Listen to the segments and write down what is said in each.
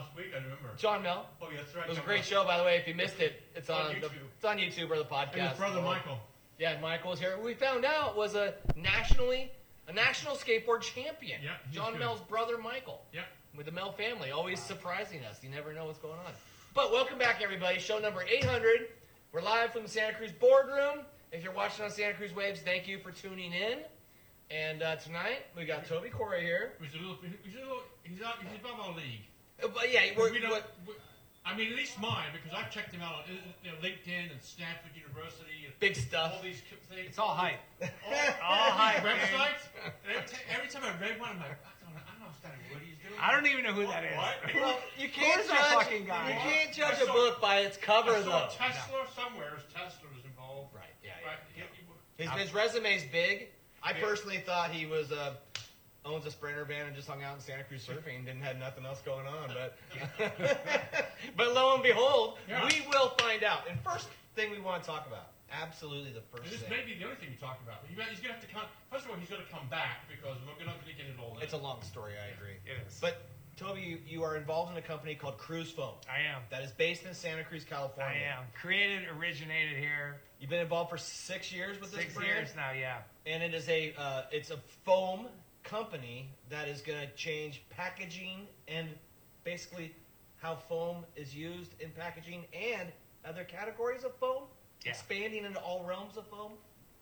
last week. I remember. John Mel. Oh, yeah, that's right. It was a great show, by the way. If you missed it, it's On on, the, YouTube. it's on YouTube or the podcast. And his brother Michael. Yeah, and Michael was here. We found out was a nationally a national skateboard champion. Yeah, John good. Mel's brother Michael. Yep. with the Mel family, always surprising us. You never know what's going on. But welcome back, everybody. Show number 800. We're live from the Santa Cruz boardroom. If you're watching on Santa Cruz Waves, thank you for tuning in. And uh, tonight we got Toby Corey here. He's a little. He's a little. He's out. He's above our league. Uh, But yeah, we're, we don't. what- we- I mean, at least mine because I've checked him out on you know, LinkedIn and Stanford University and big stuff. all these things. It's all hype. all, all hype, websites. Every, ti- every time I read one, I'm like, I don't, I don't understand what he's doing. I don't even know who that is. What? Well, you can't Who's judge. fucking guy? You can't judge I a saw- book by its cover, I saw though. Tesla somewhere. Tesla was involved. Right. Yeah. Right. yeah. He- he- His, his resume's big. I Yeah. personally thought he was uh, owns a sprinter van and just hung out in Santa Cruz surfing and didn't have nothing else going on. But but lo and behold, Yeah. we will find out. And first thing we want to talk about, absolutely the And first this thing. may be the only thing we talk about. He's going to have to come. First of all, he's going to come back because we're not going to get it all. It's a long story. I agree. It is. But Toby, you, you are involved in a company called Cruz Foam I am. that is based in Santa Cruz, California. I am. Created, originated here. You've been involved for six years with this Six years now, yeah. and it is a uh, it's a foam company that is going to change packaging and basically how foam is used in packaging and other categories of foam, Yeah. expanding into all realms of foam.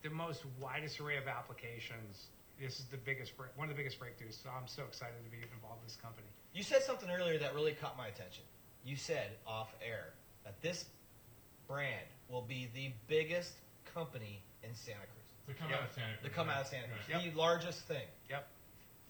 The most widest array of applications. This is the biggest, break- one of the biggest breakthroughs. So I'm so excited to be involved in this company. You said something earlier that really caught my attention. You said off air that this brand will be the biggest company in Santa Cruz. To come Yep. out of Santa Cruz. To come right? out of Santa Cruz, Right. the largest thing. Yep.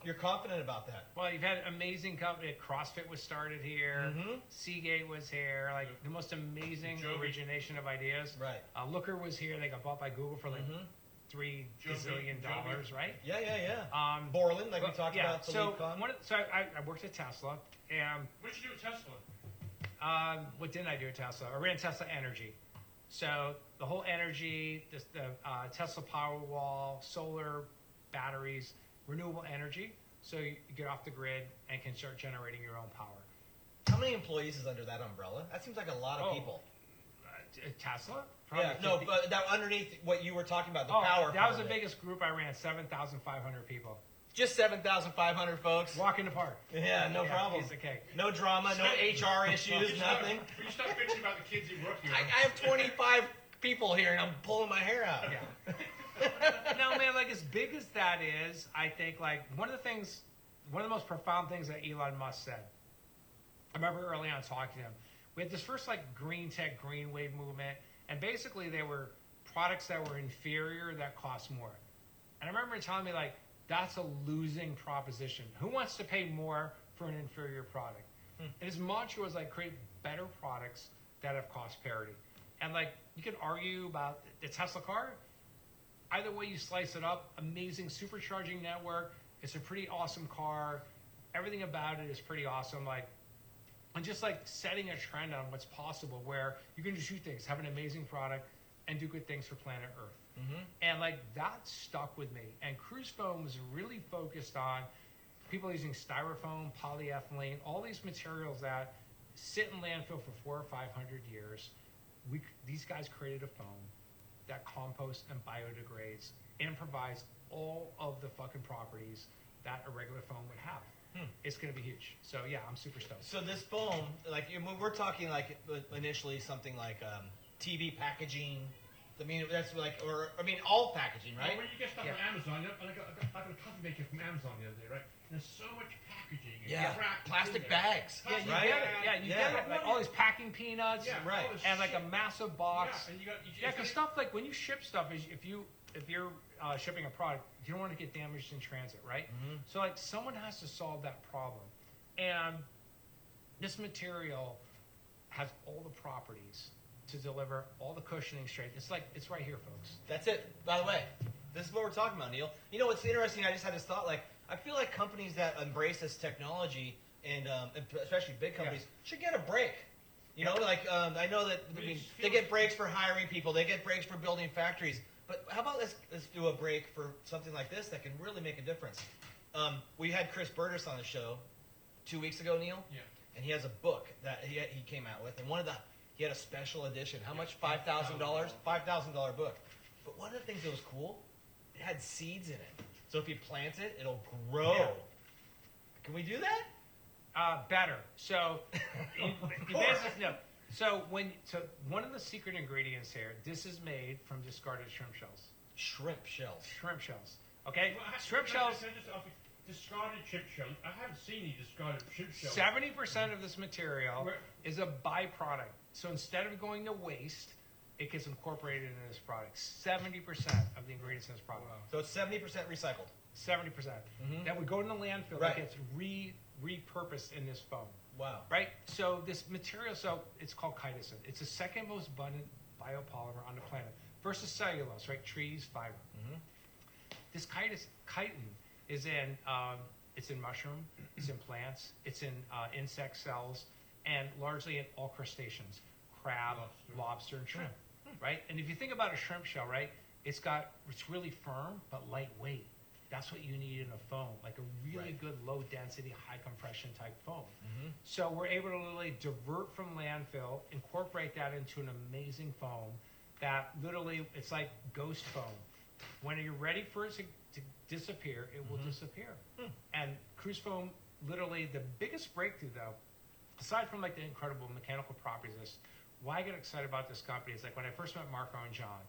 You're confident about that. Well, you've had amazing company. CrossFit was started here. Mhm. Seagate was here. Like the most amazing Joby. origination of ideas. Right. Uh, Looker was here. They got bought by Google for like Mhm. three gazillion dollars, right? Yeah, yeah, yeah. Um, Borland, like we talked yeah, about. So, one, of- so I, I- I worked at Tesla, and What did you do with Tesla? um, what didn't I do at Tesla? I ran Tesla Energy. So the whole energy, the, the uh, Tesla Powerwall, solar batteries, renewable energy. So you, you get off the grid and can start generating your own power. How many employees is under that umbrella? That seems like a lot of Oh, people. Uh, t- Tesla? Yeah, no, but that underneath what you were talking about, the oh, power. that was the biggest group I ran, 7,500 people. Just seven thousand five hundred folks. Walk in the park. Yeah, no Yeah, problem. Piece of cake. No drama, no HR issues, You start- nothing. You start bitching about the kids who work here. I, I have twenty five people here, and I'm pulling my hair out. Yeah. no, man, like as big as that is, I think like one of the things, one of the most profound things that Elon Musk said. I remember early on talking to him. We had this first like green tech, green wave movement, and basically they were products that were inferior that cost more. And I remember him telling me like that's a losing proposition. Who wants to pay more for an inferior product? Hmm. And his mantra was like create better products that have cost parity. And like you can argue about the Tesla car. Either way you slice it up, amazing supercharging network. It's a pretty awesome car. Everything about it is pretty awesome. Like and just like setting a trend on what's possible where you can just do things, have an amazing product, and do good things for planet Earth. Mhm. And like that stuck with me. And Cruz Foam was really focused on people using styrofoam, polyethylene, all these materials that sit in landfill for four or five hundred years. We these guys created a foam that composts and biodegrades and provides all of the fucking properties that a regular foam would have. Hmm. It's going to be huge. So yeah, I'm super stoked. So this foam, like we're talking like uh, initially something like um, TV packaging. I mean, that's like, or I mean, all packaging, Well, right? when you get stuff Yeah. from Amazon, you know, I got, I, got, I got a coffee maker from Amazon the other day, right? And there's so much packaging. And Yeah, crap that's plastic bags. Yeah, you Right? get it. Yeah, you Yeah. get it. Like all these packing peanuts. Yeah, Right. And like a massive box. Yeah, and you got, you, Yeah, because stuff like when you ship stuff, is if you if you're uh, shipping a product, you don't want to get damaged in transit, right? Mhm. So like someone has to solve that problem, and this material has all the properties to deliver all the cushioning straight. It's like it's right here, folks. That's it. By the way, this is what we're talking about, Neil. You know what's interesting? I just had this thought. Like, I feel like companies that embrace this technology, and um, especially big companies, should get a break. You know, like um, I know that I mean, they get breaks for hiring people, they get breaks for building factories. But how about let's let's do a break for something like this that can really make a difference. Um, we had Chris Burgess on the show two weeks ago, Neil, Yeah. and he has a book that he he came out with, and one of the he had a special edition. How much? Five thousand dollars. Five thousand dollar book. But one of the things that was cool, it had seeds in it. So if you plant it, it'll grow. Yeah. Can we do that? Uh, better. So, you, you course. no. So when so one of the secret ingredients here, this is made from discarded shrimp shells. Shrimp shells. Shrimp shells. Okay, Well, I- shrimp I- shells. I discarded chip shells. I haven't seen any discarded shrimp shells. Seventy percent of this material Where- is a byproduct. So instead of going to waste, it gets incorporated into this product. Seventy percent of the ingredients in this product. So it's seventy percent recycled. Seventy percent Mhm. that would go in the landfill Right. that gets re repurposed in this foam. Wow. Right? So this material, so it's called chitosan. It's the second most abundant biopolymer on the planet versus cellulose, right? Trees, fiber. Mhm. This chitis, chitin is in, um, it's in mushroom, it's in plants, it's in uh, insect cells, and largely in all crustaceans, crab, Lobster. lobster, and shrimp, right? And if you think about a shrimp shell, right, it's got, it's really firm but lightweight. That's what you need in a foam, like a really Right. good low density, high compression type foam. Mhm. So we're able to literally divert from landfill, incorporate that into an amazing foam that literally it's like ghost foam. When you're ready for it to, to disappear, it will Mhm. disappear. Hmm. And Cruz Foam, literally the biggest breakthrough though, aside from like the incredible mechanical properties this, why I get excited about this company is like when I first met Marco and John,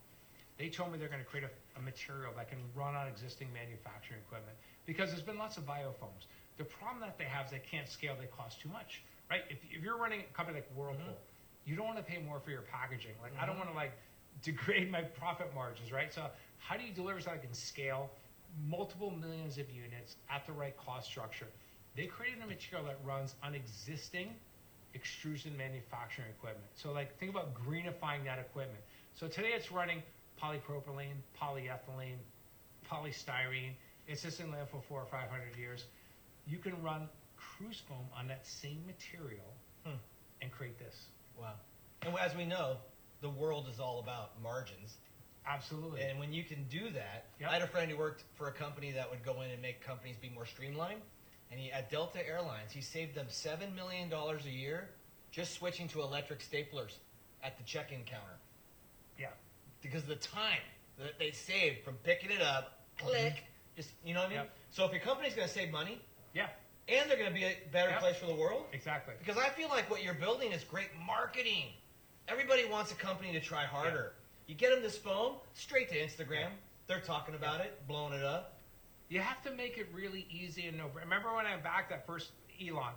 they told me they're going to create a, a material that can run on existing manufacturing equipment because there's been lots of biofoams. The problem that they have is they can't scale; they cost too much, right? If, if you're running a company like Whirlpool, you don't want to pay more for your packaging. Like I don't Mhm. want to like degrade my profit margins, right? So how do you deliver something that can scale multiple millions of units at the right cost structure? They created a material that runs on existing extrusion manufacturing equipment. So like think about greenifying that equipment. So today it's running polypropylene, polyethylene, polystyrene. It's just in landfill four or five hundred years. You can run Cruz Foam on that same material Hmm. and create this. Wow. And as we know, the world is all about margins. Absolutely. And when you can do that, Yep. I had a friend who worked for a company that would go in and make companies be more streamlined. And he at Delta Airlines, he saved them seven million dollars a year just switching to electric staplers at the check-in counter yeah. because of the time that they saved from picking it up, click, just you know what I mean. Yep. So if your company's going to save money Yeah. and they're going to be a better Yep. place for the world, Exactly. because I feel like what you're building is great marketing. Everybody wants a company to try harder. You get them this foam, straight to Instagram. They're talking about it, blowing it up. You have to make it really easy and no. Remember when I backed that first Elon?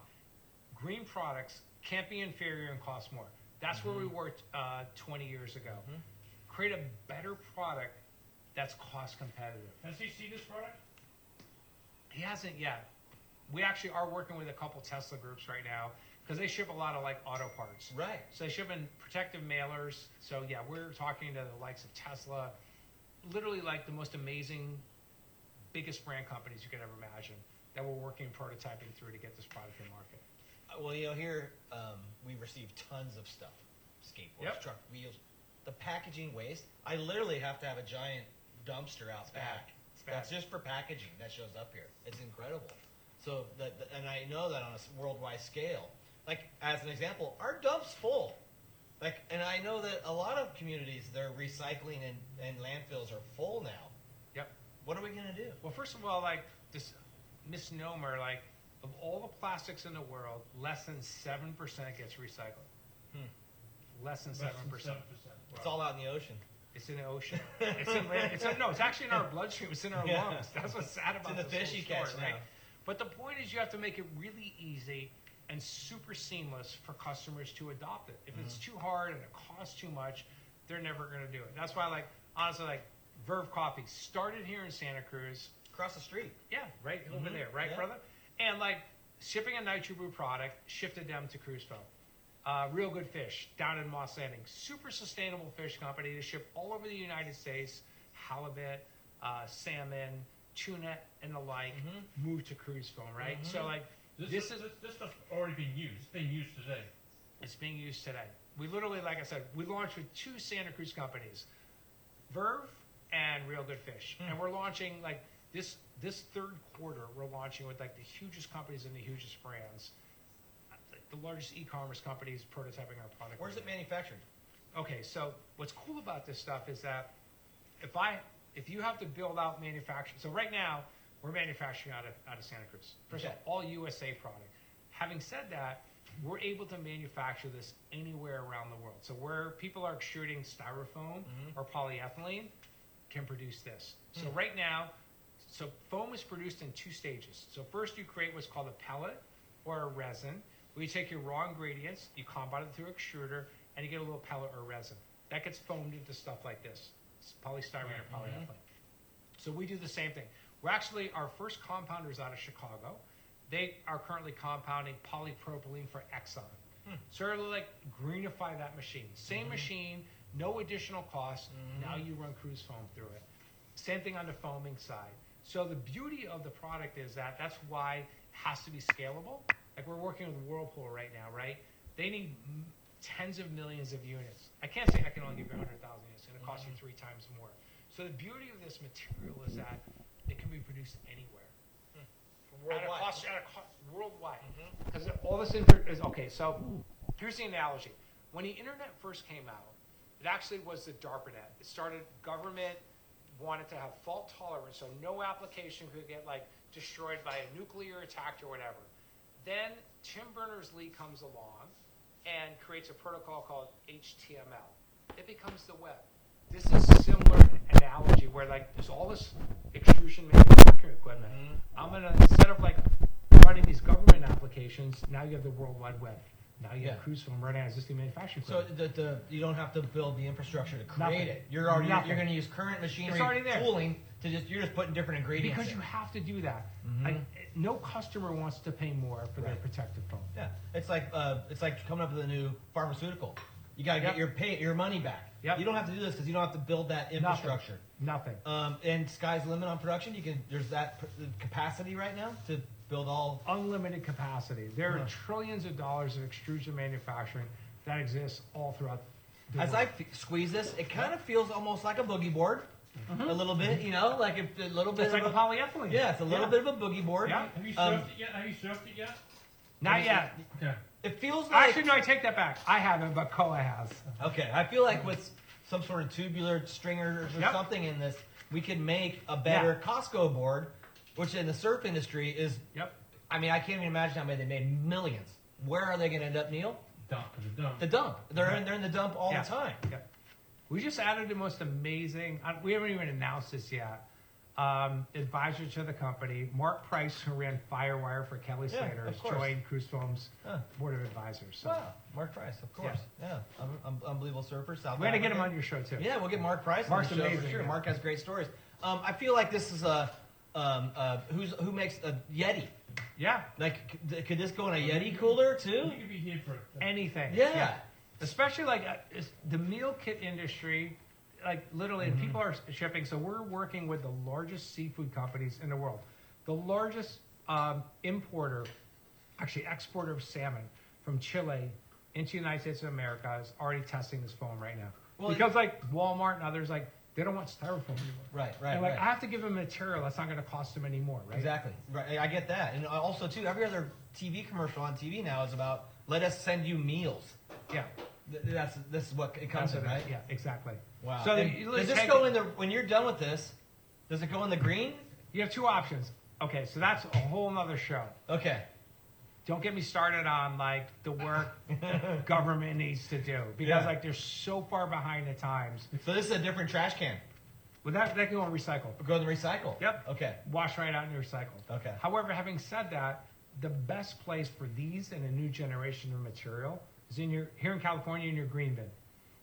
Green products can't be inferior and cost more. That's where we worked uh, 20 years ago. Mhm. Create a better product that's cost competitive. Has he seen this product? He hasn't yet. We actually are working with a couple Tesla groups right now because they ship a lot of like auto parts. Right. So they ship in protective mailers. So yeah, we're talking to the likes of Tesla, literally like the most amazing, biggest brand companies you could ever imagine that we're working prototyping through to get this product in market. Uh, Well, you know, here um, we receive tons of stuff skateboards, Yep. truck wheels. The packaging waste, I literally have to have a giant dumpster out It's back. That's just for packaging that shows up here. It's incredible. So, that, that- and I know that on a worldwide scale. Like, as an example, our dump's full. Like, and I know that a lot of communities, their recycling and, and landfills are full now. Yep. What are we gonna do? Well, first of all, like this misnomer, like of all the plastics in the world, less than seven percent gets recycled. Hmm. Less than seven percent. 7%. It's all out in the ocean. It's in the ocean. It's in land. It's in, no. It's actually in our bloodstream. It's in our Yeah. lungs. That's what's sad It's about in the this fish you catch right? now. But the point is, you have to make it really easy and super seamless for customers to adopt it. If it's Mm-hmm. too hard and it costs too much, they're never going to do it. That's why, like honestly, like Verve Coffee started here in Santa Cruz. Across the street. Yeah, right over Mhm. there, right, Yeah. brother? And like shipping a Nitro Brew product, shifted them to Cruz Foam. Uh, Real Good Fish down in Moss Landing, super sustainable fish company. to ship all over the United States, halibut, uh, salmon, tuna, and the like. Mhm. Move to Cruz Foam, right? Mhm. So like This, This is is- this, this stuff's already being used. It's being used today. it's being used today. We literally, like I said, we launched with two Santa Cruz companies, Verve and Real Good Fish, Hmm. and we're launching like this this third quarter. We're launching with like the hugest companies and the hugest brands. the largest e-commerce companies prototyping our product. Where's it manufactured? Okay, so what's cool about this stuff is that if I if you have to build out manufacturing, so right now we're manufacturing out of out of Santa Cruz. First Okay. of all, all USA product. Having said that, we're able to manufacture this anywhere around the world. So where people are extruding styrofoam Mhm. or polyethylene, can produce this. So Hmm. right now, so foam is produced in two stages. So first you create what's called a pellet or a resin, where you take your raw ingredients, you combine it through an extruder, and you get a little pellet or resin. That gets foamed into stuff like this, It's polystyrene or Right. polyethylene. So we do the same thing. We're actually, our first compounders out of Chicago. They are currently compounding polypropylene for Exxon. Hmm. Sort of like greenify that machine. Same machine, no additional cost. Mm-hmm. Now you run Cruz Foam through it. Same thing on the foaming side. So the beauty of the product is that that's why it has to be scalable. Like we're working with Whirlpool right now, right? They need m- tens of millions of units. I can't say I can only give you 100,000 units. It's going to cost you mm-hmm. three times more. So the beauty of this material is that it can be produced anywhere. Hmm. At a Worldwide. cost, at a cost, worldwide. Mhm. Because all this is okay. So here's the analogy: when the internet first came out, it actually was the DARPANET. It started government wanted to have fault tolerance, so no application could get like destroyed by a nuclear attack or whatever. Then Tim Berners-Lee comes along and creates a protocol called HTML. It becomes the web. This is similar analogy where like there's all this extrusion manufacturing equipment. Mhm. I'm gonna instead of like running these government applications, now you have the World Wide Web. Now you Yeah. have Cruz Foam running on existing manufacturing So equipment. the, the, you don't have to build the infrastructure to create Nothing. it. You're already Nothing. you're going to use current machinery, already there. tooling to just you're just putting different ingredients. because in. you have to do that. Mhm. Like no customer wants to pay more for their Right. protective foam. yeah, it's like uh, it's like coming up with a new pharmaceutical. You got to Yep. get your pay your money back. Yep. You don't have to do this because you don't have to build that infrastructure. Nothing. Um, and sky's the limit on production. You can there's that pr- capacity right now to build all. Unlimited capacity. There are Huh. trillions of dollars of extrusion manufacturing that exists all throughout the As world. I f- squeeze this, it kind of feels almost like a boogie board, a little bit. You know, like if a little bit. it's like a of polyethylene. yeah, it's a little Yeah. bit of a boogie board. Yeah. Have you Um, surfed it yet? Have you surfed it yet? Not yet. Okay. It feels like Actually, no, I take that back. I haven't, but Koa has. Okay, I feel like with some sort of tubular stringers or Yep. something in this, we could make a better Costco board, which in the surf industry is. Yep. I mean, I can't even imagine how many they made millions. Where are they going to end up, Neil? Dump. The dump. The dump. They're in, they're in the dump all Yeah. the time. Yep. We just added the most amazing. We haven't even announced this yet. Um, advisor to the company, Mark Price, who ran Firewire for Kelly Yeah, Slater, joined Cruise Films Huh. board of advisors. So Wow, Mark Price, of course. Yeah, Un- un- unbelievable surfer. South we're gonna get him on your show too. Yeah, we'll get Mark Price Mark's on the show for amazing, sure. yeah. Mark has great stories. Um, I feel like this is a um, uh, who's who makes a Yeti. Yeah. Like, could, could this go in a Yeti cooler too? You could be here for. Anything. Yeah. Especially like uh, is the meal kit industry, like literally, and Mm-hmm. people are shipping. So we're working with the largest seafood companies in the world, the largest um, importer, actually exporter of salmon from Chile into the United States of America is already testing this foam right now. Well, because like Walmart and others, like they don't want styrofoam anymore. Right, right, And like right. I have to give them material that's not going to cost them anymore, right? Exactly. Right. I get that. And also too, every other TV commercial on TV now is about let us send you meals. Yeah. Th- That's this is what it comes That's in, right? Yeah, exactly. Wow. So And does this go it- in the when you're done with this? Does it go in the green? You have two options. Okay, so that's a whole nother show. Okay. Don't get me started on like the work government needs to do because Yeah. like they're so far behind the times. So this is a different trash can. Well, that that can go in recycle. Go the recycle. Yep. Okay. Wash right out and recycle. Okay. However, having said that, the best place for these and a new generation of material is in your here in California in your green bin.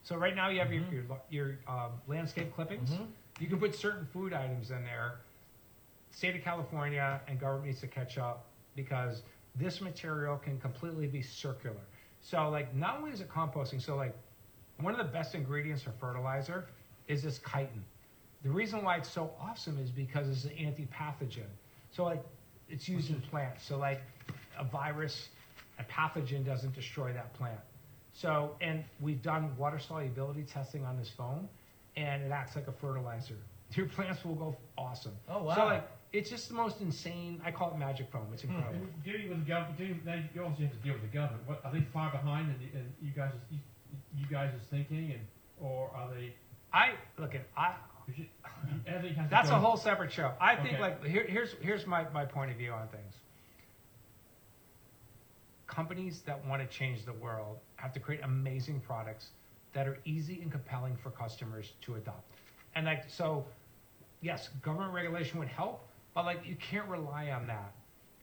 So right now you have your your, your um, landscape clippings. Mhm. You can put certain food items in there. State of California and government needs to catch up because this material can completely be circular. So like not only is it composting, so like one of the best ingredients for fertilizer is this chitin. The reason why it's so awesome is because it's an anti-pathogen. So like it's used in plants. So like a virus, a pathogen doesn't destroy that plant. So and we've done water solubility testing on this foam, and it acts like a fertilizer. Your plants will go awesome. Oh, wow. So like it's just the most insane. I call it magic foam. It's hmm. incredible. And dealing with the government, dealing, now you obviously have to deal with the government. What are they far behind in, the, in you guys, you, you guys' thinking, and or are they? I look at I. 'cause you, you- everything has to That's go- a whole separate show. I think Okay. like here, here's here's my, my point of view on things. Companies that want to change the world have to create amazing products that are easy and compelling for customers to adopt. And like so, yes, government regulation would help, but like you can't rely on that.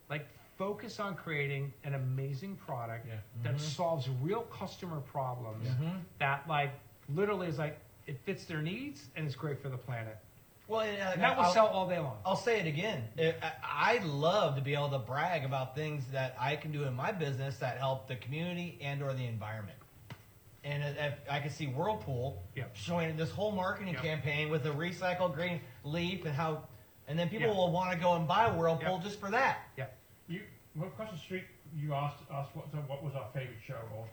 Like focus on creating an amazing product Yeah. that solves real customer problems Mhm. that like literally is like it fits their needs and it's great for the planet. Well, and, uh, And that will I'll- sell all day long. I'll say it again. I- love to be able to brag about things that I can do in my business that help the community and or the environment. And if- if I can see Whirlpool Yep. showing this whole marketing Yep. campaign with a recycled green leaf and how, and then people Yeah. will want to go and buy Whirlpool Yep. just for that. Yeah. You well, across the street. You asked us what what was our favorite show or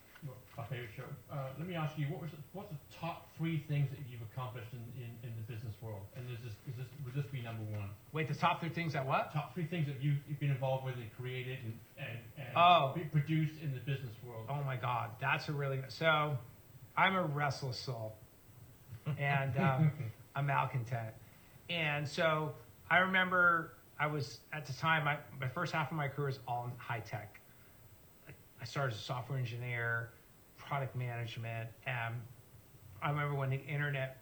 our favorite show. Uh, let me ask you, what was the, what's the top three things that you've accomplished in, in, in the business world? And is this, is this would this be number one? Wait, the top three things that what? Top three things that you, you've been involved with and created and and, and Oh. produced in the business world. Oh my God, that's a really so. I'm a restless soul, and um, I'm malcontent, and so I remember I was at the time my my first half of my career was all in high tech. I started as a software engineer, product management, and I remember when the internet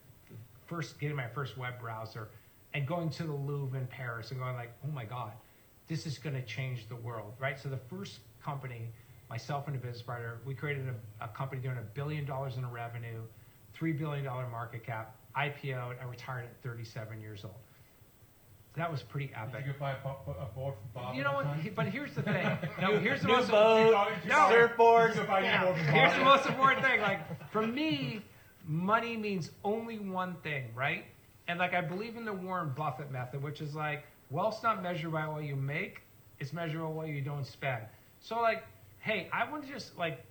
first getting my first web browser and going to the Louvre in Paris and going like, oh my God, this is going to change the world, right? So the first company, myself and a business partner, we created a, a company doing a billion dollars in revenue, three billion dollar market cap, IPO'd, and retired at 37 years old. That was pretty Did epic. you go buy a, bo- a board from Bob? You know what? time? he- But here's the thing. No, here's the New most. boat, No. surfboards. You buy Yeah. board Here's the most important thing. Like for me, money means only one thing, right? And like I believe in the Warren Buffett method, which is like wealth's not measured by what you make; it's measured by what you don't spend. So like, hey, I want to just like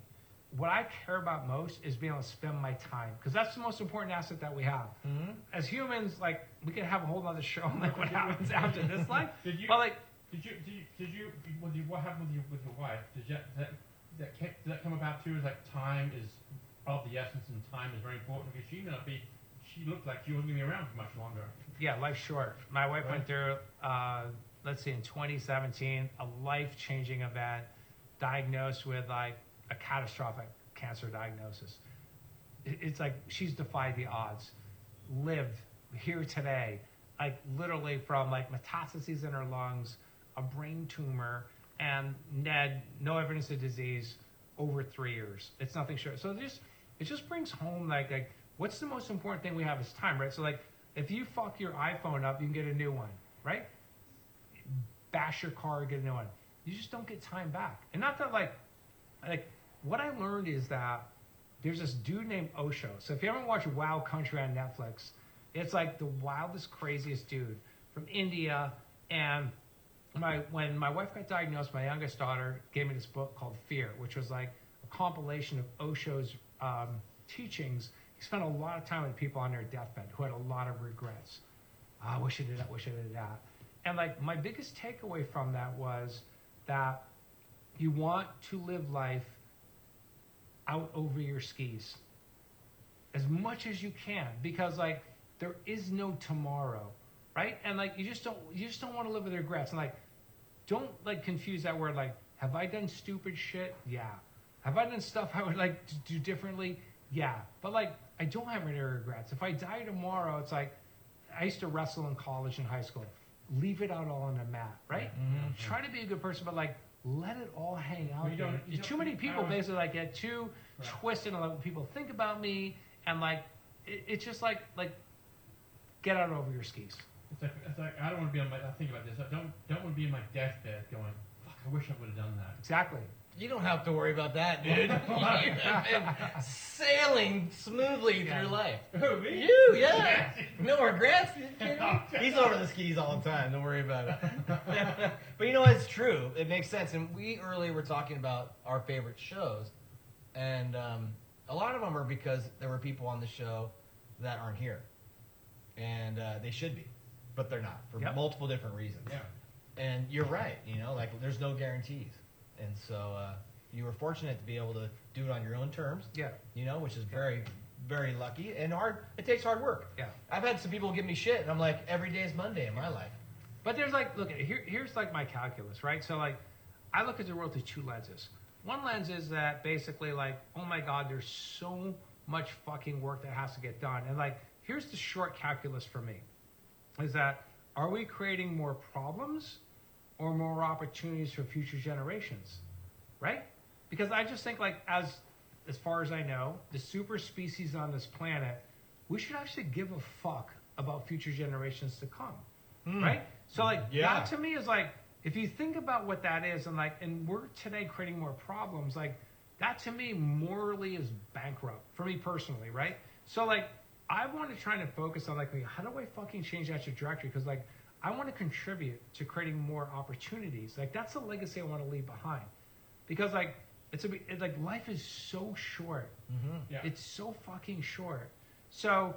what I care about most is being able to spend my time because that's the most important asset that we have. Mhm. As humans, like we could have a whole other show on like what happens after this life. Did you? But like Did you, did you, did you, with you, what happened with your, with your wife? Did you, that, that, came, did that come about too? Is like time is of the essence and time is very important because she may not be, she looked like she wasn't gonna be around for much longer. Yeah, life's short. My wife went through, uh, let's see, in 2017, a life changing event, diagnosed with like a catastrophic cancer diagnosis. It's like she's defied the odds, lived here today, like literally from like metastases in her lungs, a brain tumor, and NED, no evidence of disease over three years. It's nothing short. So just it just brings home like like what's the most important thing we have is time, right? So like if you fuck your iPhone up, you can get a new one, right? Bash your car, get a new one. You just don't get time back. And not that like like what I learned is that there's this dude named Osho. So if you haven't watched Wild Country on Netflix, it's like the wildest, craziest dude from India. And my when my wife got diagnosed, my youngest daughter gave me this book called Fear, which was like a compilation of Osho's um, teachings. He spent a lot of time with people on their deathbed who had a lot of regrets. "Ah, I wish I did that, wish I did that. And like my biggest takeaway from that was that you want to live life out over your skis as much as you can because like there is no tomorrow right? And like you just don't you just don't want to live with regrets. And like don't like confuse that word like have i done stupid shit? Yeah. Have i done stuff i would like to do differently? Yeah. But like i don't have any regrets. If i die tomorrow it's like i used to wrestle in college and high school. Leave it out all on the mat right? Mhm. try to be a good person but like let it all hang out Well, you there. don't- you too many people basically like get too Right. twisted on what people think about me. And like it, it's just like like get out over your skis It's like, it's like, I don't wanna be on my, I think about this, I don't, don't wanna be in my deathbed going, fuck, I wish I would've done that. exactly You don't have to worry about that, dude. you have been sailing smoothly Yeah. through life. Who, me? You, yeah. No regrets. You? He's over the skis all the time. Don't worry about it. but you know what? It's true. It makes sense. And we earlier were talking about our favorite shows, and um, a lot of them are because there were people on the show that aren't here, and uh, they should be. but they're not for Yep. multiple different reasons. Yeah. And you're right. You know, like there's no guarantees, and so uh, you were fortunate to be able to do it on your own terms. Yeah. You know, which is very, very lucky and hard. It takes hard work. Yeah. I've had some people give me shit, and I'm like, every day is Monday in my life. But there's like, look, here, here's like my calculus, right? So like, I look at the world through two lenses. One lens is that basically like, oh my God, there's so much fucking work that has to get done. And like, here's the short calculus for me, is that are we creating more problems or more opportunities for future generations, right? Because I just think like, as as far as I know, the super species on this planet, we should actually give a fuck about future generations to come hmm. right? So like Yeah. that to me is like if you think about what that is and like and we're today creating more problems like that to me morally is bankrupt for me personally, right? So like I want to try to focus on like how do I fucking change that trajectory because like I want to contribute to creating more opportunities. Like that's the legacy I want to leave behind because like it's a it, like life is so short Yeah. it's so fucking short. So,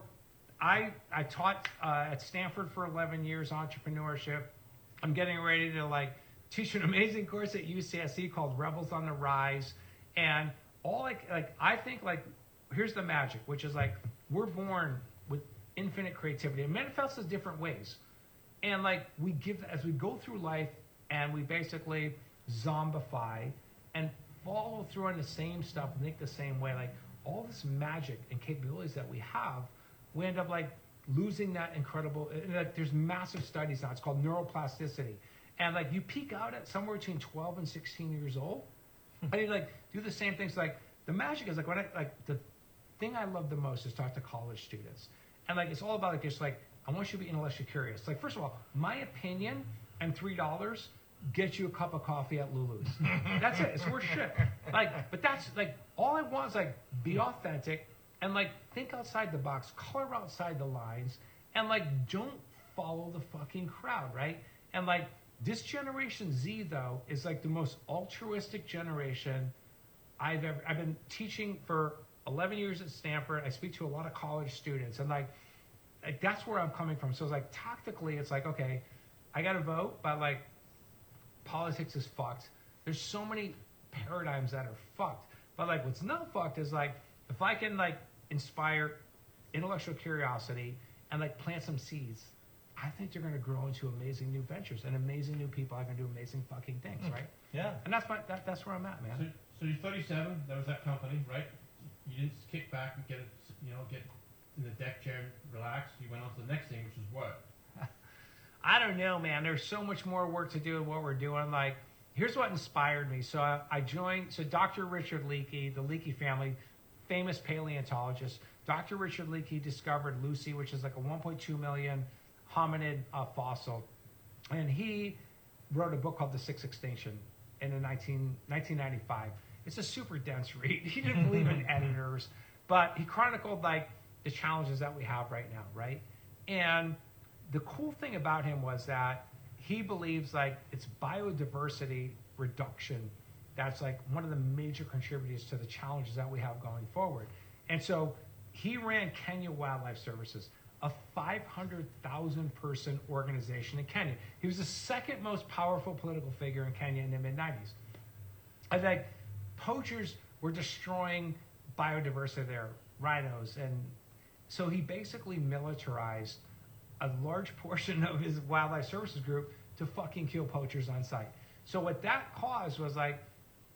I I taught uh, at Stanford for 11 years entrepreneurship. I'm getting ready to like teach an amazing course at UCSC called Rebels on the Rise, and all like like I think like here's the magic, which is like we're born with infinite creativity. It manifests in different ways, and like we give as we go through life, and we basically zombify and follow through on the same stuff, think the same way. Like all this magic and capabilities that we have, we end up like losing that incredible. Like there's massive studies now. It's called neuroplasticity, and like you peak out at somewhere between 12 and 16 years old, and you like do the same things. Like the magic is like when I like the thing I love the most is talk to college students, and like it's all about like just like I want you to be intellectually curious. Like first of all, my opinion and three dollars get you a cup of coffee at Lulu's. that's it. It's worth shit. Like, but that's like all I want is like be authentic and like think outside the box, color outside the lines, and like don't follow the fucking crowd, right? And like this generation Z though is like the most altruistic generation I've ever I've been teaching for 11 years at Stanford. I speak to a lot of college students and like like that's where I'm coming from. So it's like tactically it's like okay, I got to vote, but like politics is fucked. There's so many paradigms that are fucked. But like what's not fucked is like if I can like inspire intellectual curiosity and like plant some seeds, I think they're gonna grow into amazing new ventures and amazing new people are gonna do amazing fucking things, hmm. right? Yeah. And that's my that, that's where I'm at, man. So, so you're 37. That was that company, right? You didn't kick back and get it, you know, get in the deck chair, and relax. You went on to the next thing, which is what? I don't know, man. There's so much more work to do in what we're doing. Like, here's what inspired me. So I, I joined. So Dr. Richard Leakey, the Leakey family, famous paleontologist. Dr. Richard Leakey discovered Lucy, which is like a 1.2 million hominid uh, fossil, and he wrote a book called The Sixth Extinction in the 19, 1995. It's a super dense read. He didn't believe in editors, but he chronicled like the challenges that we have right now, right? And the cool thing about him was that he believes like it's biodiversity reduction that's like one of the major contributors to the challenges that we have going forward. And so he ran Kenya Wildlife Services, a 500,000 person organization in Kenya. He was the second most powerful political figure in Kenya in the mid 90s. I think poachers were destroying biodiversity there, rhinos, and so he basically militarized a large portion of his wildlife services group to fucking kill poachers on site. So what that caused was like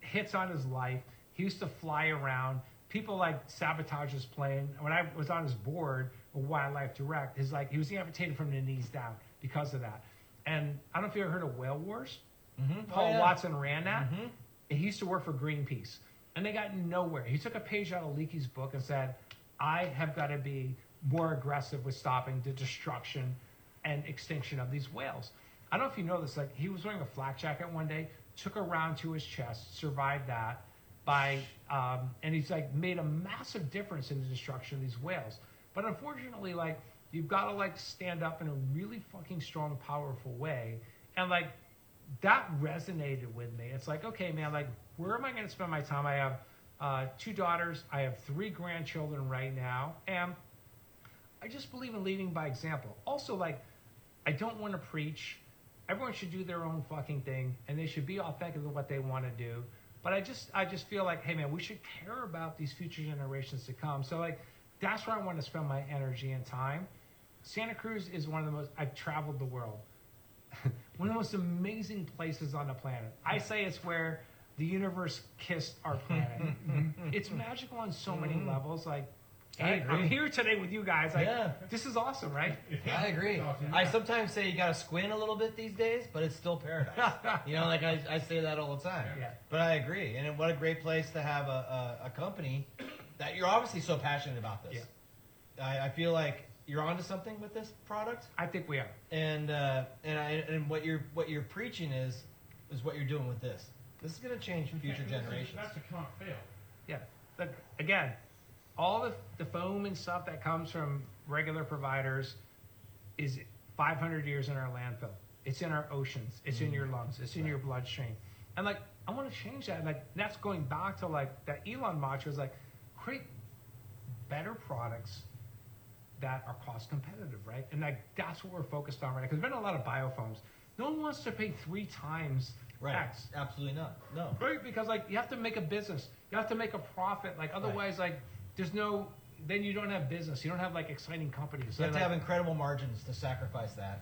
hits on his life. He used to fly around. People like sabotage his plane. When I was on his board Wildlife Direct, his like he was amputated from the knees down because of that. And I don't know if you ever heard of Whale Wars. Mm-hmm. Paul yeah. Watson ran that. Mhm. He used to work for Greenpeace. And they got nowhere. He took a page out of Leakey's book and said, I have got to be more aggressive with stopping the destruction and extinction of these whales. I don't know if you know this, like he was wearing a flak jacket one day, took a round to his chest, survived that by, um, and he's like made a massive difference in the destruction of these whales. But unfortunately, like you've got to like stand up in a really fucking strong, powerful way, and like that resonated with me. It's like, okay, man, like where am I going to spend my time? I have uh, two daughters, I have three grandchildren right now, and I just believe in leading by example. Also, like I don't want to preach. Everyone should do their own fucking thing, and they should be authentic with what they want to do. But I just, I just feel like, hey man, we should care about these future generations to come. So like, that's where I want to spend my energy and time. Santa Cruz is one of the most. I've traveled the world. one of the most amazing places on the planet. I say it's where the universe kissed our planet. Mm-hmm. it's magical on so many mm-hmm. levels. Like, I hey, I'm here today with you guys. Like, Yeah. this is awesome, right? I agree. Awesome. I sometimes say you gotta squint a little bit these days, but it's still paradise. you know, like I, I say that all the time. Yeah. But I agree, and what a great place to have a, a, a company that you're obviously so passionate about this. I, I feel like you're onto something with this product, I think we are. and uh, and I, and what you're what you're preaching is is what you're doing with this. This is gonna change future generations. That's a can't fail. Yeah. Look, again, all the, the foam and stuff that comes from regular providers is 500 years in our landfill. It's in our oceans. It's in your lungs. It's in your bloodstream. And like, I want to change that. Like, that's going back to like that Elon mantra is like, create better products that are cost competitive, right? And like, that's what we're focused on right now. Because there's been a lot of biofoams. No one wants to pay three times Right? X. Absolutely not. No. Right, because like you have to make a business, you have to make a profit. Like otherwise, like there's no, then you don't have business. You don't have like exciting companies. You have to like, have incredible margins to sacrifice that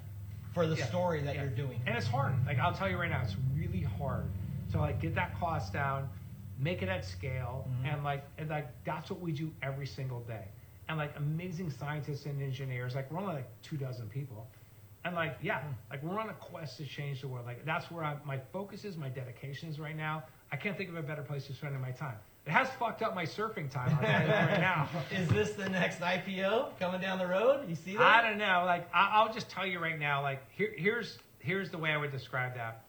for the Yeah. story that Yeah. you're doing. and it's hard. Like I'll tell you right now, it's really hard to like get that cost down, make it at scale, Mhm. and like and like that's what we do every single day. And like amazing scientists and engineers, like we're only like two dozen people. And like, yeah, like we're on a quest to change the world. Like that's where I, my focus is, my dedication is right now. I can't think of a better place to spend my time. It has fucked up my surfing time I'll tell you right now. Is this the next IPO coming down the road? You see that? I don't know. Like I, I'll just tell you right now. Like here, here's here's the way I would describe that.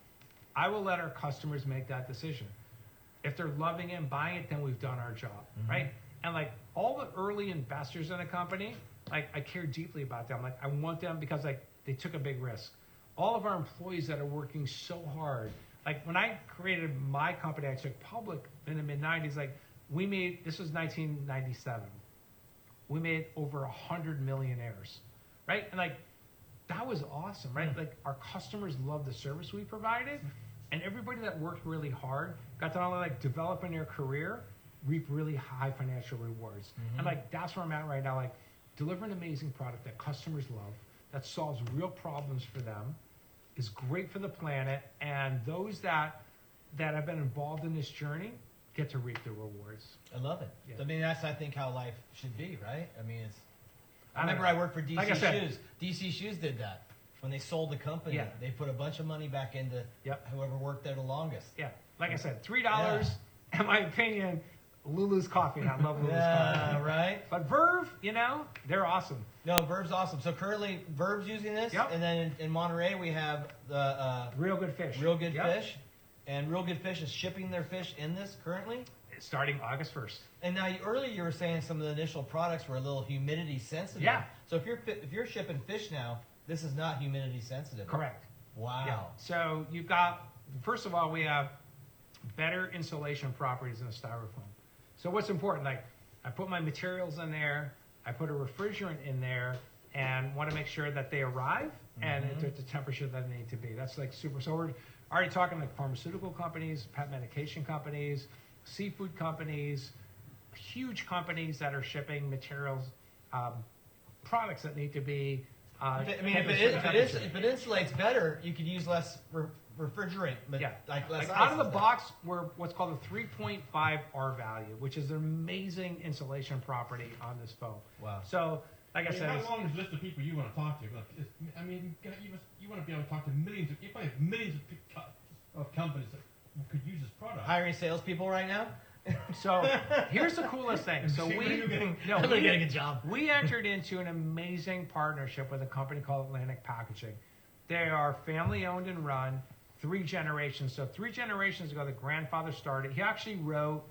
I will let our customers make that decision. If they're loving it and buying it, then we've done our job, Mhm. right? And like all the early investors in a company, like I care deeply about them. Like I want them because like they took a big risk. All of our employees that are working so hard. Like when I created my company, I took public in the mid '90s. Like we made this was 1997 we made over a hundred millionaires, right? And like that was awesome, right? Mm. Like our customers loved the service we provided, and everybody that worked really hard got to not only like develop in their career, reap really high financial rewards. Mhm. And like that's where I'm at right now. Like deliver an amazing product that customers love, that solves real problems for them, is great for the planet, and those that that have been involved in this journey get to reap the rewards. I love it. Yeah. I mean, that's I think how life should be, right? I mean, it's. I, I remember know. I worked for DC Like said- Shoes. DC Shoes did that when they sold the company. Yeah. They put a bunch of money back into Yep. whoever worked there the longest. Yeah, like I said, three dollars. In my opinion, Lulu's coffee, and I love Lulu's Yeah, coffee. right. But Verve, you know, they're awesome. No, Verve's awesome. So currently, Verve's using this, Yep. and then in, in Monterey we have the uh, Real good fish. Real Good Yep. Fish, and Real Good Fish is shipping their fish in this currently. Starting August first. And now, you, earlier you were saying some of the initial products were a little humidity sensitive. Yeah. So if you're if you're shipping fish now, this is not humidity sensitive. Correct. Wow. Yeah. So you've got first of all, we have better insulation properties in the styrofoam. So what's important? Like I put my materials in there, I put a refrigerant in there, and want to make sure that they arrive and Mhm. it's at the temperature that they need to be. That's like super. So we're already talking like pharmaceutical companies, pet medication companies, seafood companies, huge companies that are shipping materials, um, products that need to be. Uh, I mean, if handled it, at is, a if, it is, if it insulates better, you could use less re- refrigerant. But Yeah. like less Like out of the stuff. box, we're what's called a 3.5 R value, which is an amazing insulation property on this foam. Wow. So, like I, I said, how long is the list of people you want to talk to? Like, it's, I mean, you, you, must, you want to be able to talk to millions of, you probably have millions of, of companies that could use this product. Hiring salespeople right now. so here's the coolest thing. So See, what are we, you getting? no, I'm gonna we- get a good job. we entered into an amazing partnership with a company called Atlantic Packaging. They are family owned and run, three generations. So three generations ago, the grandfather started. He actually wrote.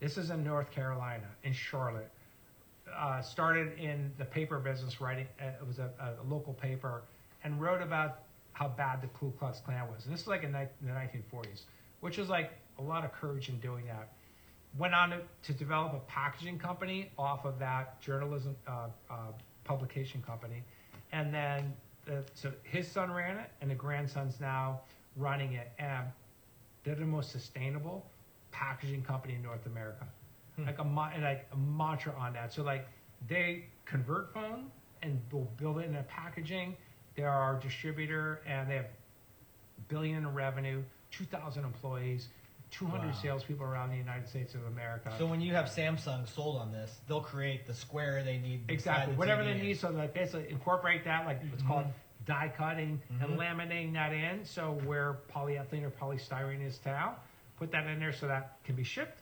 This is in North Carolina, in Charlotte. Uh, started in the paper business, writing. Uh, it was a, a local paper, and wrote about how bad the Ku Klux Klan was. And this is like in, ni- in the 1940s, which was like a lot of courage in doing that went on to, to develop a packaging company off of that journalism uh, uh, publication company, and then uh, so his son ran it, and the grandson's now running it, and they're the most sustainable packaging company in North America. Hmm. Like a like a mantra on that. So like they convert foam and will build it in a packaging. They're our distributor, and they have billion in revenue, two thousand employees, two hundred Wow. salespeople around the United States of America. So when you have Samsung sold on this, they'll create the square they need. Exactly. the Whatever they TVA. need, so like basically incorporate that, like what's called die cutting and Mhm. laminating that in. So where polyethylene or polystyrene is now, put that in there so that can be shipped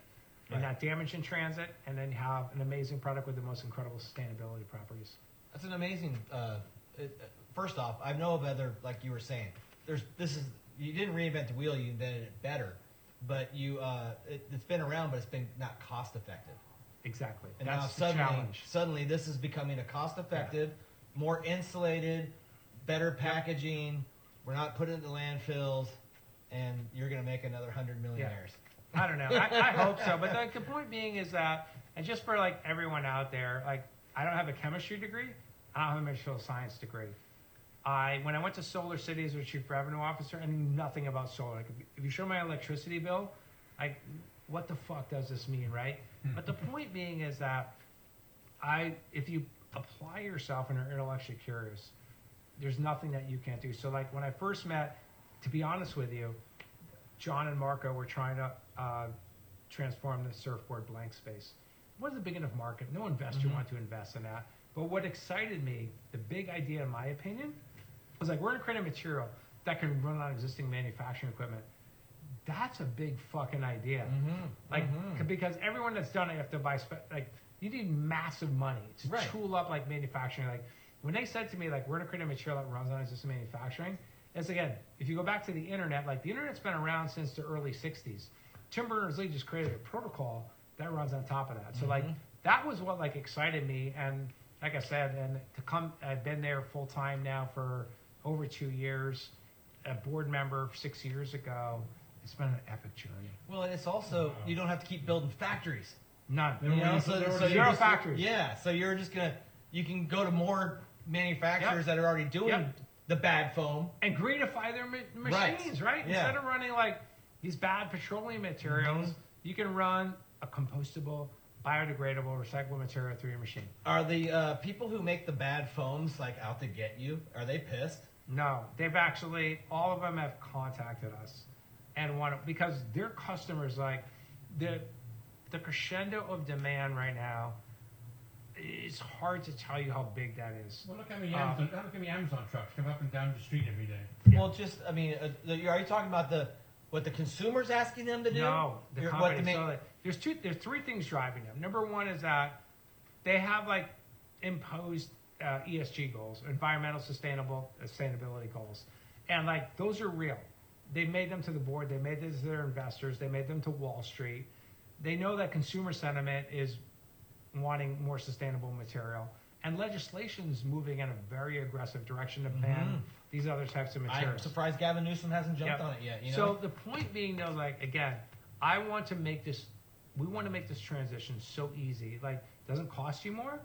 and not damaged in transit, and then you have an amazing product with the most incredible sustainability properties. That's an amazing. Uh, it, uh, first off, I know of other like you were saying. There's this is you didn't reinvent the wheel, you invented it better, but you uh, it, it's been around, but it's been not cost effective. Exactly. And That's now the suddenly, challenge. suddenly this is becoming a cost effective, more insulated, better packaging. We're not putting it in the landfills, and you're going to make another hundred millionaires. I don't know. I, I hope so. But like the point being is that, and just for like everyone out there, like I don't have a chemistry degree. I don't have a material science degree. I when I went to Solar City as a chief revenue officer, I knew nothing about solar. Like if you show my electricity bill, like what the fuck does this mean, right? But the point being is that I, if you apply yourself and are intellectually curious, there's nothing that you can't do. So like when I first met, to be honest with you, John and Marco were trying to uh, transform the surfboard blank space. It wasn't a big enough market. No investor Mhm. wanted to invest in that. But what excited me, the big idea in my opinion, was like we're gonna create a material that can run on existing manufacturing equipment. That's a big fucking idea. Mm-hmm. Like c- because everyone that's done it have to buy spe- like you need massive money to Right. tool up like manufacturing. Like when they said to me like we're gonna create a material that runs on existing manufacturing, it's again if you go back to the internet, like the internet's been around since the early '60s. Tim Berners Lee just created a protocol that runs on top of that. So like Mhm. that was what like excited me and like I said, and to come I've been there full time now for over two years, a board member six years ago. It's been an epic journey. Well, and it's also you don't have to keep building factories. None. You know, so, for- they were so Zero just- factories. Yeah, so you're just gonna you can go to more manufacturers that are already doing Yep. the bad foam. and greenify their ma- machines, right? Yeah. Instead of running like these bad petroleum materials, Mhm. you can run a compostable, biodegradable, recyclable material through your machine. Are the uh, people who make the bad foams like out to get you? Are they pissed? No, they've actually all of them have contacted us and want to, because their customers like the the crescendo of demand right now. It's hard to tell you how big that is. Well, look how many Amazon, look how many Amazon trucks come up and down the street every day. Yeah. Well, just I mean, uh, the, are you talking about the what the consumers asking them to do? No, the You're- company. what so like, there's two. There's three things driving them. Number one is that they have like imposed uh, ESG goals, environmental sustainable sustainability goals, and like those are real. They made them to the board. They made them to their investors. They made them to Wall Street. They know that consumer sentiment is wanting more sustainable material, and legislation is moving in a very aggressive direction to ban Mhm. these other types of materials. I'm surprised Gavin Newsom hasn't jumped Yep. on it yet. You know? So the point being, though, like again, I want to make this. We want to make this transition so easy. Like, doesn't cost you more,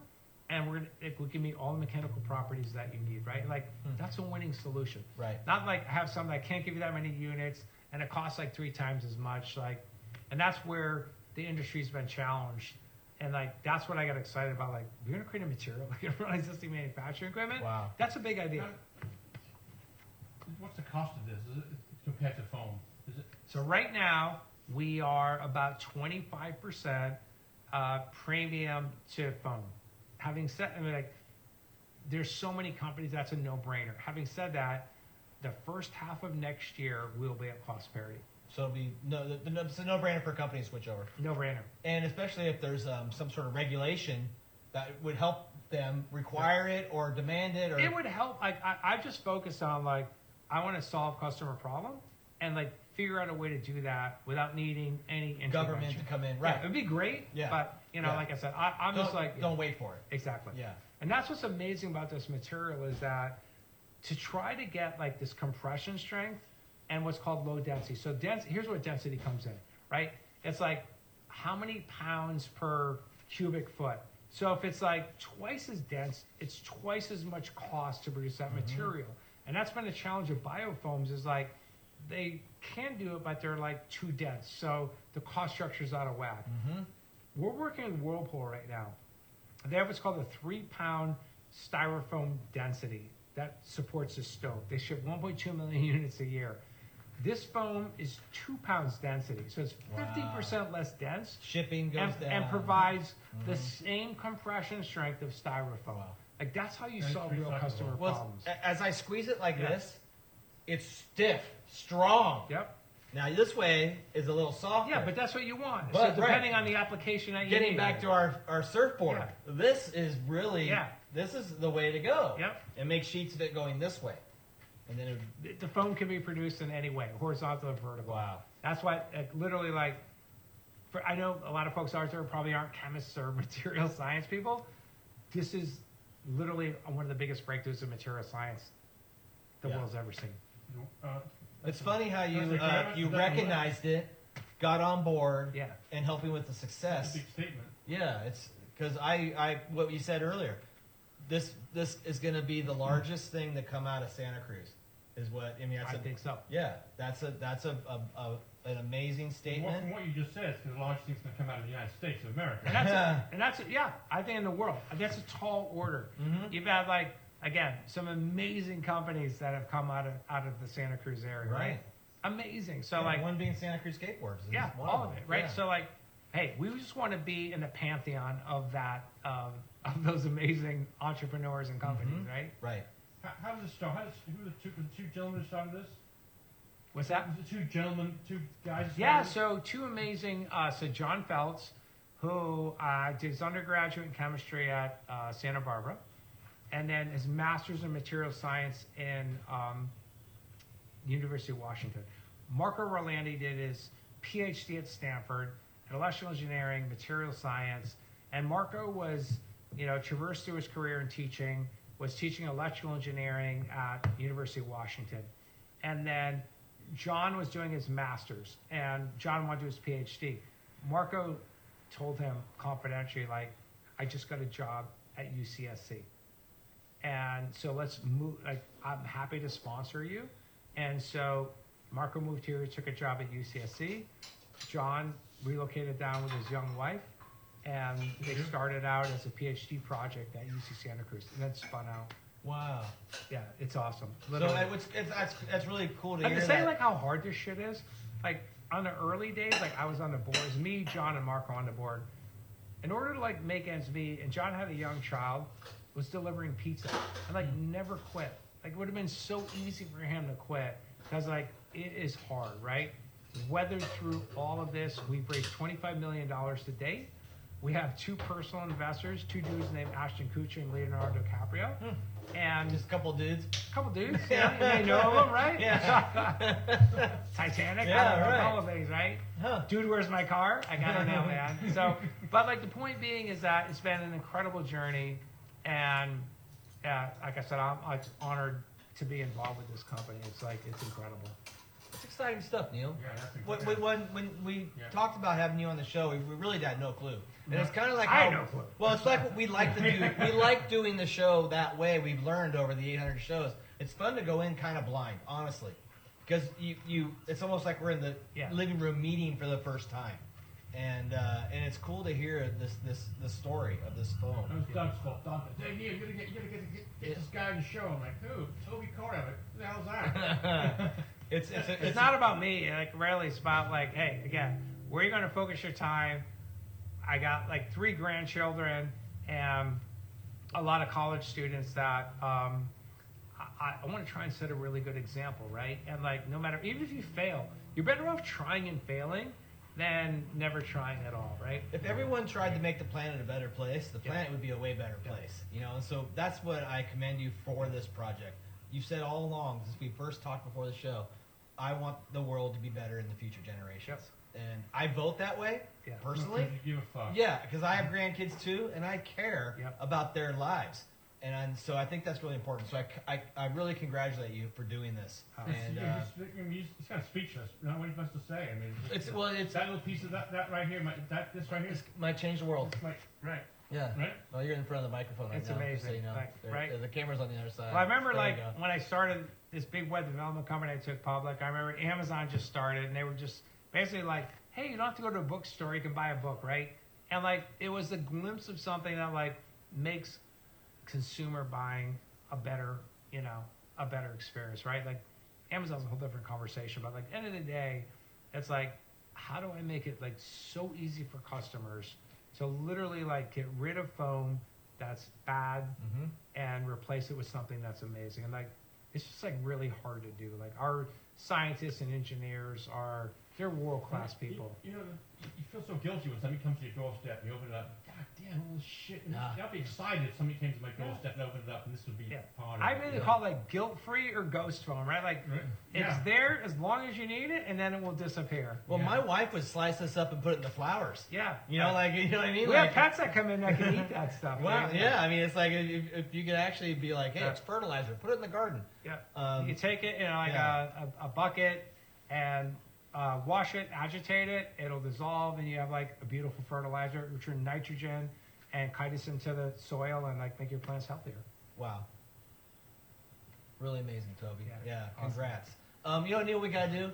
and we're gonna, if we can meet all the mechanical properties that you need, right? Like, Hmm. that's a winning solution. right. Not like have something that can't give you that many units and it costs like three times as much. Like, and that's where the industry's been challenged. And like, that's what I got excited about. Like, we're gonna create a material like run existing manufacturing equipment. Wow. That's a big idea. What's the cost of this is it, compared to foam? Is it? So right now, we are about 25% uh, premium to foam. Having said, I mean, like, there's so many companies that's a no-brainer. Having said that, the first half of next year will be at cost parity. So it'll be no, the, the, it's a no-brainer for a company to switch over, No-brainer. and especially if there's um, some sort of regulation that would help them require it or demand it, or It would help. Like, I, I just focused on like, I want to solve customer problem and like figure out a way to do that without needing any government to come in. Yeah, Right. it'd be great. Yeah. But you know, Yeah. like I said, I, I'm don't, just like don't wait for it. exactly. Yeah. And that's what's amazing about this material is that to try to get like this compression strength and what's called low density. So dense here's where density comes in, right? It's like how many pounds per cubic foot. So if it's like twice as dense, it's twice as much cost to produce that material. And that's been a challenge of biofoams is like they can do it, but they're like too dense. So the cost structure is out of whack. Mm-hmm. We're working with Whirlpool right now. They have what's called a three pound styrofoam density that supports the stove. They ship 1.2 million units a year. This foam is two pounds density, so it's 50% less dense Shipping goes and, down. and provides mm-hmm. the same compression strength of styrofoam. Wow. Like that's how you And solve real recyclable. customer Well, problems. as I squeeze it like Yeah. this, it's stiff, strong. Yep. Now this way is a little softer. Yeah, but that's what you want. But, so right. depending on the application that you getting need. back to our, our surfboard, Yeah. this is really Yeah. this is the way to go. Yep. And make sheets of it going this way, and then it, The- The foam can be produced in any way, horizontal or vertical. wow. That's why, like, literally, like, for, I know a lot of folks out there probably aren't chemists or material science people. This is literally one of the biggest breakthroughs in material science the Yeah. world's ever seen. Uh, It's funny how you uh, you recognized it, got on board, Yeah. and helping with the That's success. a big statement. Yeah, it's because I, I what you said earlier. This this is going to be the largest thing to come out of Santa Cruz, is what I mean. That's I a, think so. yeah, that's a that's a, a, a an amazing From what, statement. from what you just said, it's the largest thing's going to come out of the United States of America. And that's, and that's, yeah, I think in the world, that's a tall order. Mhm. You've had, like, again, some amazing companies that have come out of, out of the Santa Cruz area, right? Right. Amazing. So, Yeah, like, one being Santa Cruz Skateboards. Yeah, one all of of it, right? Yeah. So like, hey, we just want to be in the pantheon of that um, of those amazing entrepreneurs and companies, Mhm. right? right. How, how did it start? How did, who were the two, the two gentlemen who started this? What's that? Was it two gentlemen, two guys? Yeah, started so two amazing. Uh, so John Felts, who uh, did his undergraduate in chemistry at uh, Santa Barbara, and then his master's in material science in um, University of Washington. Marco Rolandi did his PhD at Stanford in electrical engineering, material science, and Marco was, you know, traversed through his career in teaching, was teaching electrical engineering at University of Washington, and then John was doing his master's, and John wanted to do his PhD. Marco told him confidentially, like, I just got a job at UCSC. And so let's move, like, I'm happy to sponsor you. And so Marco moved here, took a job at UCSC. John relocated down with his young wife, and they mm-hmm. started out as a PhD project at UC Santa Cruz, and then spun out. Wow. Yeah, it's awesome. So Literally. it was, it's, that's that's really cool to And hear to say that. like how hard this shit is, like on the early days, like I was on the board, it me, John, and Marco on the board. In order to like make ends meet, and John had a young child, was delivering pizza, and like never quit. Like it would have been so easy for him to quit because like it is hard, right? Weathered through all of this, we've raised twenty five million dollars to date. We have two personal investors, two dudes named Ashton Kutcher and Leonardo DiCaprio, hmm. and Just a couple dudes. a couple dudes, Yeah. you know them, right? Yeah. Titanic, Yeah, right. a couple of things, right? Huh. Dude, where's my car? I got it now, man. So, but like the point being is that it's been an incredible journey, and uh, like I said, I'm like honored to be involved with this company. It's like it's incredible. It's exciting stuff, Neil. Yeah, that's When, incredible. when, when we Yeah. talked about having you on the show, we, we really had no clue. And it's kind of like I how, had no clue. Well, it's like what we like to do. We like doing the show that way. We've learned over the 800 shows. It's fun to go in kind of blind, honestly, because you, you it's almost like we're in the Yeah. living room meeting for the first time, and uh, and it's cool to hear this this the story of this That phone. was Doug's fault. Doug, hey, Neil, you gotta get, you gotta get, get, get this guy on the show. I'm like, who? Toby Corey. I'm like, who the hell's that? it's it's a, It's not about me. Like rarely, it's about like, hey, again, where are you going to focus your time? I got like three grandchildren and a lot of college students that um, I, I want to try and set a really good example, right? And like, no matter, even if you fail, you're better off trying and failing than never trying at all, right? If everyone tried to make the planet a better place, the Yeah. planet would be a way better Yeah. place. You know, and so that's what I commend you for this project. You've said all along, since we first talked before the show, I want the world to be better in the future generations. Yep. And I vote that way, Yeah. personally. Give a fuck. Yeah, because I have mm-hmm. grandkids too, and I care Yep. about their lives. And, and so I think that's really important. So I, I, I really congratulate you for doing this. And It's, uh, it's, I mean, he's, he's kind of speechless. You know what he's supposed to say? I mean, it's well, it's that little piece of that, that right here, might, that this right here, this might change the world. this might, right. Yeah. right? Well, you're in front of the microphone right It's now. just so amazing, you know. like, right? The camera's on the other side. Well, I remember There like when I started this big web development company I took public. I remember Amazon just started, and they were just basically like, "Hey, you don't have to go to a bookstore; you can buy a book, right?" And like it was a glimpse of something that like makes consumer buying a better, you know, a better experience, right? Like Amazon's a whole different conversation, but like end of the day, it's like, how do I make it like so easy for customers to literally like get rid of foam that's bad Mhm. and replace it with something that's amazing. And like, it's just like really hard to do. Like our scientists and engineers are they're world class You- people. You, know, you feel so guilty when somebody comes to your doorstep and you open it up. God damn, all this shit. And Ah. I'd be excited if somebody came to my doorstep and opened it up and this would be Yeah. part of I it. really Yeah. call it like guilt free or ghost foam, right? Like Right? it's Yeah. there as long as you need it, and then it will disappear. Well, Yeah. my wife would slice this up and put it in the flowers. Yeah, You know, like you know what I mean? we like, have pets that come in that can eat that stuff. Well, right? yeah. I mean, it's like if, if you could actually be like, hey, Yeah. it's fertilizer. Put it in the garden. yeah. Um, you take it in like yeah. a, a, a bucket and uh, wash it, agitate it. It'll dissolve, and you have like a beautiful fertilizer, return nitrogen and chitin into the soil, and like make your plants healthier. Wow. Really amazing, Toby. Yeah. Yeah, Awesome. congrats. Um, you know, Neil, we gotta do.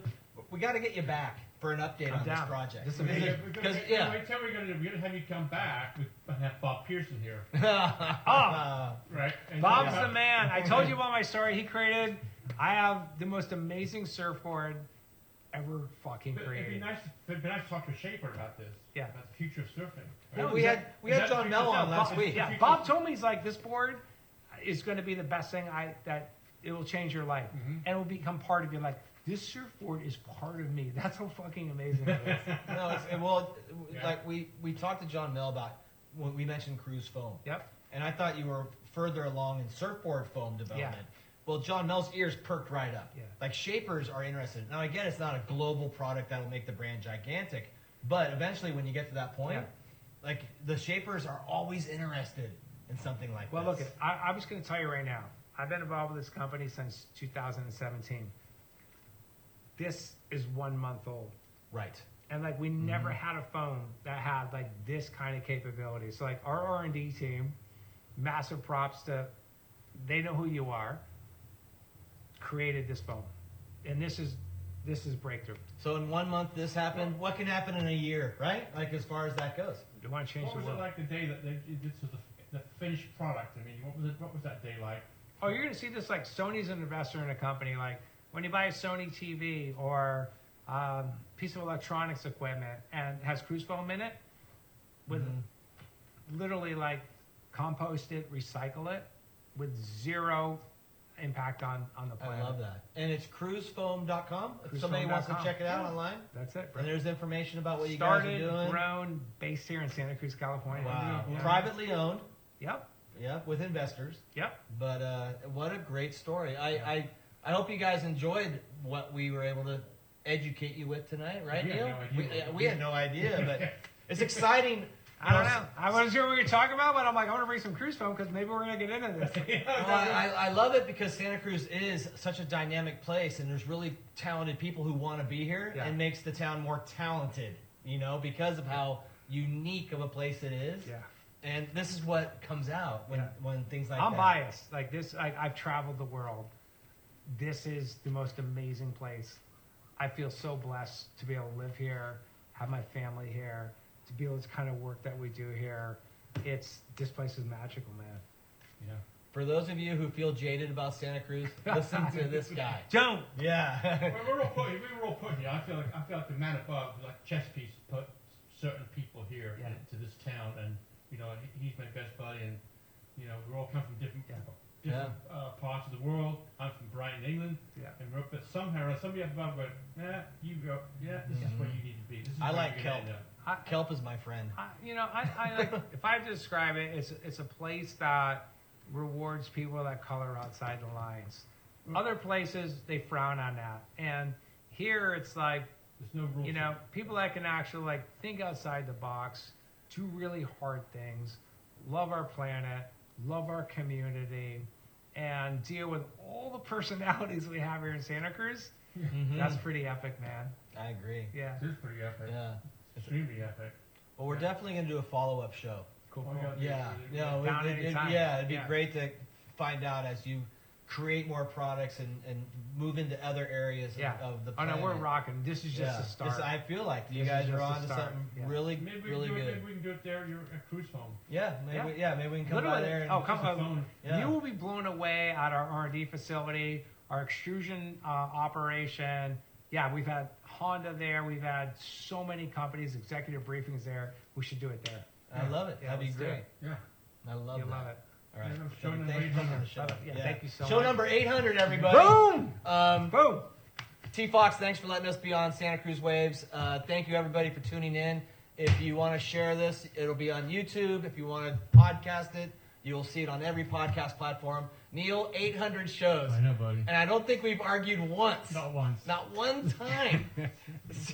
We gotta get you back for an update I'm on this project. This is Hey, amazing. we're gonna, Because wait, yeah. wait till we're gonna do. We're gonna have you come back. We have Bob Pearson here, Oh. right? And Bob's yeah. the man. I told you about my story. He created. I have the most amazing surfboard ever fucking But It'd be nice. It'd be nice to talk to Shaper about this. Yeah. About the future of surfing. Well, we had that- we had John future Mello on last Bob- week. Yeah, Bob told me he's like this board is going to be the best thing I that it will change your life Mhm. and it will become part of you. Like this surfboard is part of me. That's how fucking amazing it is. no, it's, and well, Yeah. like we we talked to John Mel about when we mentioned Cruz Foam, Yep. and I thought you were further along in surfboard foam development. Yeah. Well, John Mel's ears perked right up. Yeah. Like shapers are interested. Now, again, it's not a global product that will make the brand gigantic, but eventually, when you get to that point, Yeah. like the shapers are always interested in something like this. Well, this. look, I, I'm just going to tell you right now. I've been involved with this company since 2017. This is one month old. right. and like we never mm-hmm. had a foam that had like this kind of capability. So like our R and D team, massive props to, they know who you are. Created this foam, and this is this is breakthrough. So in one month this happened. What can happen in a year, right? Like as far as that goes. You want to change What the was it like the day that they, this was the, the finished product? I mean, what was it? What was that day like? Oh, you're gonna see this like Sony's an investor in a company. Like when you buy a Sony TV or um, piece of electronics equipment and has Cruz Foam in it, with Mhm. literally like compost it, recycle it, with zero impact on on the planet. I love that. And it's cruzfoam.com. If somebody wants to check it out Yeah. online, That's it. Bro. and there's information about what you Started, guys are doing. grown, based here in Santa Cruz, California. Wow. Yeah. Privately owned. Yep. Yeah, with investors. Yep. But uh, what a great story. I, I I hope you guys enjoyed what we were able to educate you with tonight, right, We had Neil? no. We, we had no idea, but it's exciting. I don't know. I wasn't sure what we were talking about, but I'm like, I want to bring some Cruz Foam because maybe we're gonna get into this. Well, I, I love it because Santa Cruz is such a dynamic place, and there's really talented people who want to be here, Yeah. and makes the town more talented. You know, because of how unique of a place it is. yeah. And this is what comes out when Yeah. when things like I'm that. biased. Like this, I, I've traveled the world. This is the most amazing place. I feel so blessed to be able to live here, have my family here, to be able to kind of work that we do here. It's this place is magical, man. Yeah. For those of you who feel jaded about Santa Cruz, listen to this guy. Don't. Yeah. We're, we're all put, we were all put here. I feel like I feel like the man above, like chess piece, put certain people here Yeah. into this town, and you know he's my best buddy, and you know we all come from different Yeah. different uh, parts of the world. I'm from Brighton, England, Yeah. and we're up at somehow or somebody up above went, yeah, you go, yeah, this is where you need to be. This is I like you're gonna kelp. I, Kelp is my friend. I, you know, I, I like, if I had to describe it, it's it's a place that rewards people that color outside the lines. Other places they frown on that, and here it's like There's no rules. you know people that can actually like think outside the box, do really hard things, love our planet, love our community, and deal with all the personalities we have here in Santa Cruz. Mhm. That's pretty epic, man. I agree. Yeah. This is pretty epic. Yeah. Extremely epic. Well, we're Yeah. definitely going to do a follow up show Cool. Oh, cool. God. Yeah, no, Down it, it, anytime. yeah, it'd be Yeah. great to find out as you create more products and, and move into other areas of, Yeah. of the Oh no, we're rocking. This is just yeah. a start. This- I feel like you This guys are just on to something Yeah. really, Maybe we really can do good. it, maybe we can do it there. You're a cruise home. Yeah, maybe, Yeah. yeah. maybe we can come by there. And oh, come Just a on. Yeah. You will be blown away at our R&D facility, our extrusion uh, operation. Yeah, we've had Honda there. We've had so many companies, executive briefings there. We should do it there. I love it. Yeah, That'd be great. it. Yeah. I love You'll that. love it. All right. Yeah, show Thank number you for coming 800. the show. Love it. Yeah, thank you so show much. number 800, everybody. Boom! Um, Boom! T Fox, thanks for letting us be on Santa Cruz Waves. Uh, thank you, everybody, for tuning in. If you want to share this, it'll be on YouTube. If you want to podcast it, you'll see it on every podcast platform. Neil, 800 shows. I know, buddy. And I don't think we've argued once. Not once. Not one time.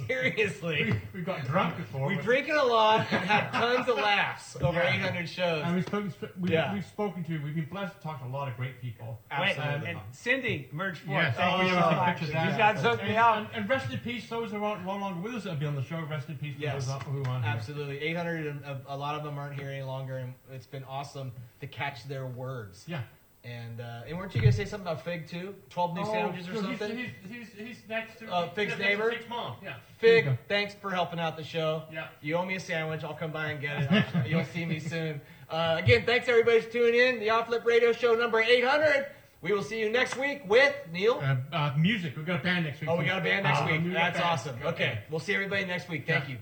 Seriously. We, we got drunk before. We've drinking a lot and had tons of laughs over Yeah. 800 shows. And we've spoken, we, Yeah. we've spoken to, we've been blessed to talk to a lot of great people. Wait, Absolutely. and Cindy, merge forth. Yes. Oh, Thank Oh, you yeah, so much. pictures You of that. guys hooked and, me up. And, and rest in peace, those who aren't no longer with us that'll be on the show. Rest in peace Yes. those who aren't here. Absolutely. 800, a, a lot of them aren't here any longer, and it's been awesome to catch their words. Yeah. And uh, and weren't you going to say something about Fig, too? 12 new Oh, sandwiches or so he's- something? He's, he's, he's, next to Uh, Fig's next to neighbor? Fig's mom. Yeah. Fig, There you go. thanks for helping out the show. Yeah. You owe me a sandwich. I'll come by and get it. You'll see me soon. Uh, again, thanks everybody for tuning in. The Off The Lip Radio Show number 800. We will see you next week with Neil. Uh, uh, music. We've got a band next week. Oh, we got a band next Uh, week. got a That's band. awesome. Okay, we'll see everybody next week. Thank Yeah. you.